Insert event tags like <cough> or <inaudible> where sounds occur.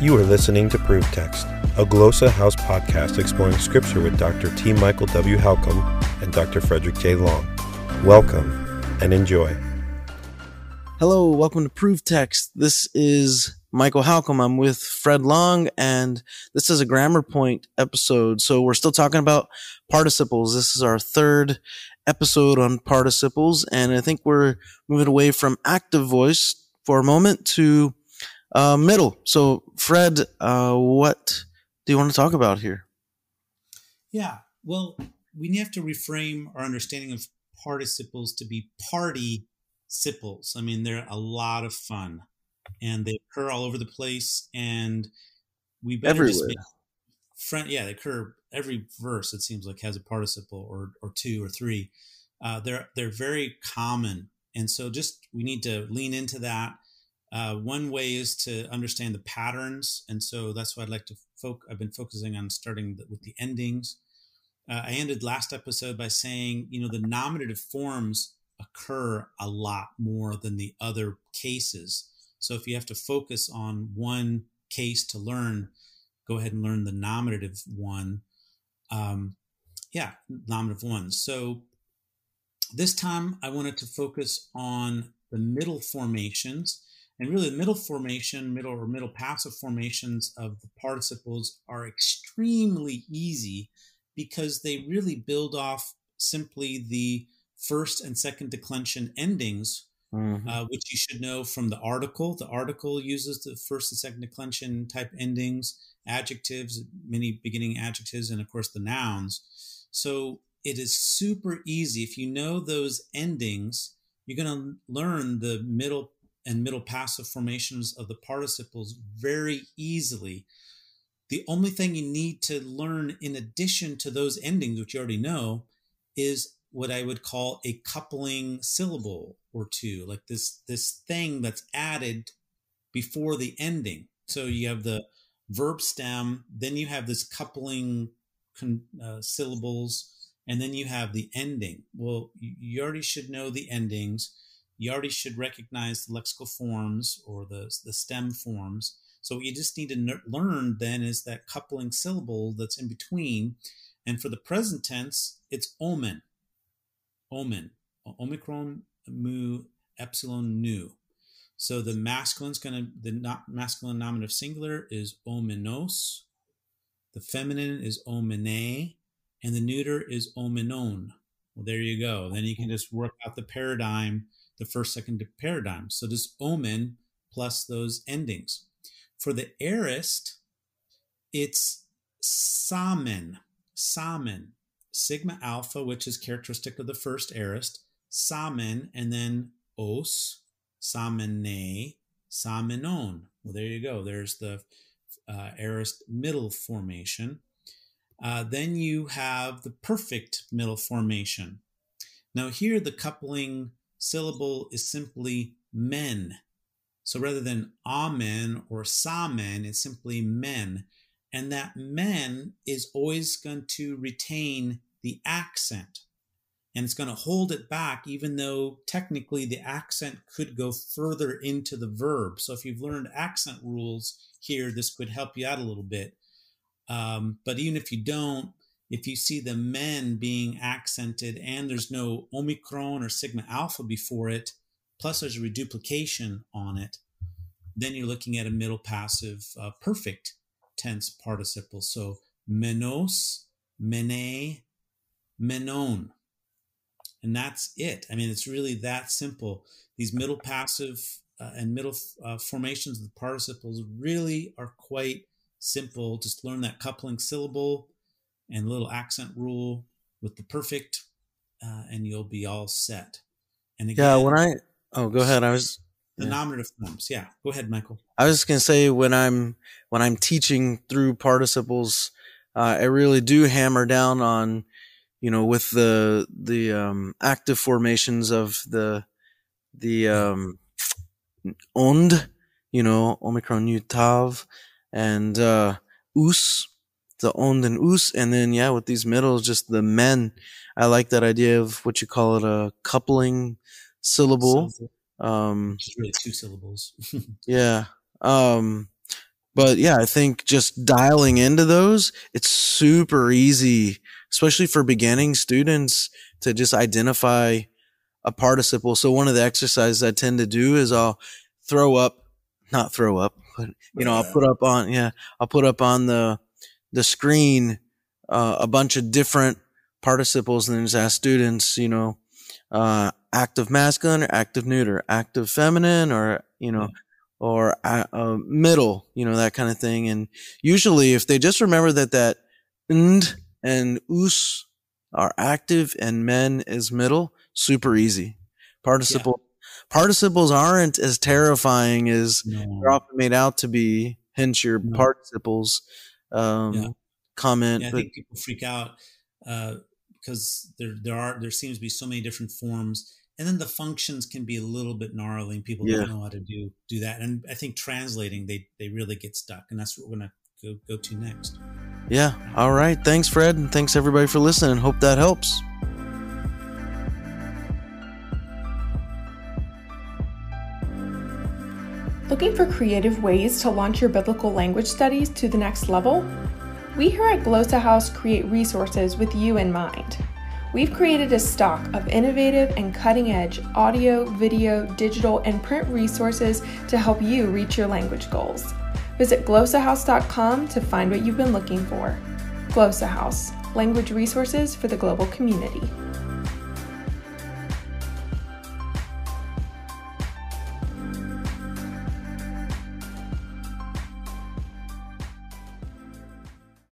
You are listening to Proof Text, a Glossa House podcast exploring scripture with Dr. T. Michael W. Halcomb and Dr. Frederick J. Long. Welcome and enjoy. Hello, welcome to Proof Text. This is Michael Halcomb. I'm with Fred Long, and this is a grammar point episode. So we're still talking about participles. This is our third episode on participles, and I think we're moving away from active voice for a moment to uh, middle. So, Fred, uh, what do you want to talk about here? Yeah, well, we have to reframe our understanding of participles to be party sipples. I mean, they're a lot of fun and they occur all over the place. And we better Everywhere. just make front, yeah, they occur every verse. It seems like has a participle or or two or three. Uh, they're they're very common, and so just we need to lean into that. Uh, one way is to understand the patterns, and so that's why I'd like to folk. I've been focusing on starting the, with the endings. Uh, I ended last episode by saying, you know, the nominative forms occur a lot more than the other cases. So if you have to focus on one case to learn, go ahead and learn the nominative one. Um, yeah, nominative one. So this time I wanted to focus on the middle formations. And really, the middle formation, middle or middle passive formations of the participles are extremely easy because they really build off simply the first and second declension endings, Mhm. uh, which you should know from the article. The article uses the first and second declension type endings, adjectives, many beginning adjectives, and of course the nouns. So it is super easy. If you know those endings, you're going to learn the middle and middle passive formations of the participles very easily. The only thing you need to learn in addition to those endings, which you already know, is what I would call a coupling syllable or two, like this this thing that's added before the ending. So you have the verb stem, then you have this coupling con, uh, syllables, and then you have the ending. Well, you, you already should know the endings. You already should recognize the lexical forms or the the stem forms. So what you just need to learn then is that coupling syllable that's in between. And for the present tense, it's omen omen, omicron, mu, epsilon, nu. So the masculine's going to, the not masculine nominative singular is omenos, the feminine is omene, and the neuter is omenon. Well, there you go. Then you can just work out the paradigm, the first, second paradigm. So this omen plus those endings. For the aorist, it's samen, samen, sigma alpha, which is characteristic of the first aorist, samen, and then os, samene, samenon. Well, there you go. There's the uh, aorist middle formation. Uh, then you have the perfect middle formation. Now, here the coupling syllable is simply men. So rather than amen or samen, it's simply men. And that men is always going to retain the accent and it's going to hold it back, even though technically the accent could go further into the verb. So if you've learned accent rules here, this could help you out a little bit. Um, but even if you don't, if you see the men being accented and there's no omicron or sigma alpha before it, plus there's a reduplication on it, then you're looking at a middle passive uh, perfect tense participle. So menos, mene, menon. And that's it. I mean, it's really that simple. These middle passive uh, and middle uh, formations of the participles really are quite simple. Just learn that coupling syllable and little accent rule with the perfect, uh, and you'll be all set. And again, Yeah, when I oh, go ahead. I was the yeah. nominative forms. Yeah, go ahead, Michael. I was gonna say when I'm when I'm teaching through participles, uh, I really do hammer down on, you know, with the the um, active formations of the the um, und, you know, omicron nu tau, and uh, us, the und and us, and then yeah, with these middles, just the men. I like that idea of what you call it a coupling syllable. Um, really two syllables. <laughs> yeah. Um, but yeah, I think just dialing into those, it's super easy, especially for beginning students to just identify a participle. So one of the exercises I tend to do is I'll throw up, not throw up, but you know, I'll put up on, yeah, I'll put up on the, the screen, uh, a bunch of different participles and then just ask students, you know, uh, active masculine or active neuter, active feminine or, you know, or uh, uh, middle, you know, that kind of thing. And usually if they just remember that that and and us are active and men is middle, super easy. Participle yeah. participles aren't as terrifying as no. they're often made out to be. Hence your no. participles um, yeah. comment. Yeah, I but, think people freak out uh, because there there are there seems to be so many different forms and then the functions can be a little bit gnarly and people yeah. don't know how to do do that and i think translating they they really get stuck and that's what we're gonna go go to next yeah all right thanks fred and thanks everybody for listening hope that helps Looking for creative ways to launch your biblical language studies to the next level? We here at Glossa House create resources with you in mind. We've created a stock of innovative and cutting edge audio, video, digital, and print resources to help you reach your language goals. Visit glossahouse.com to find what you've been looking for. Glossa House, language resources for the global community.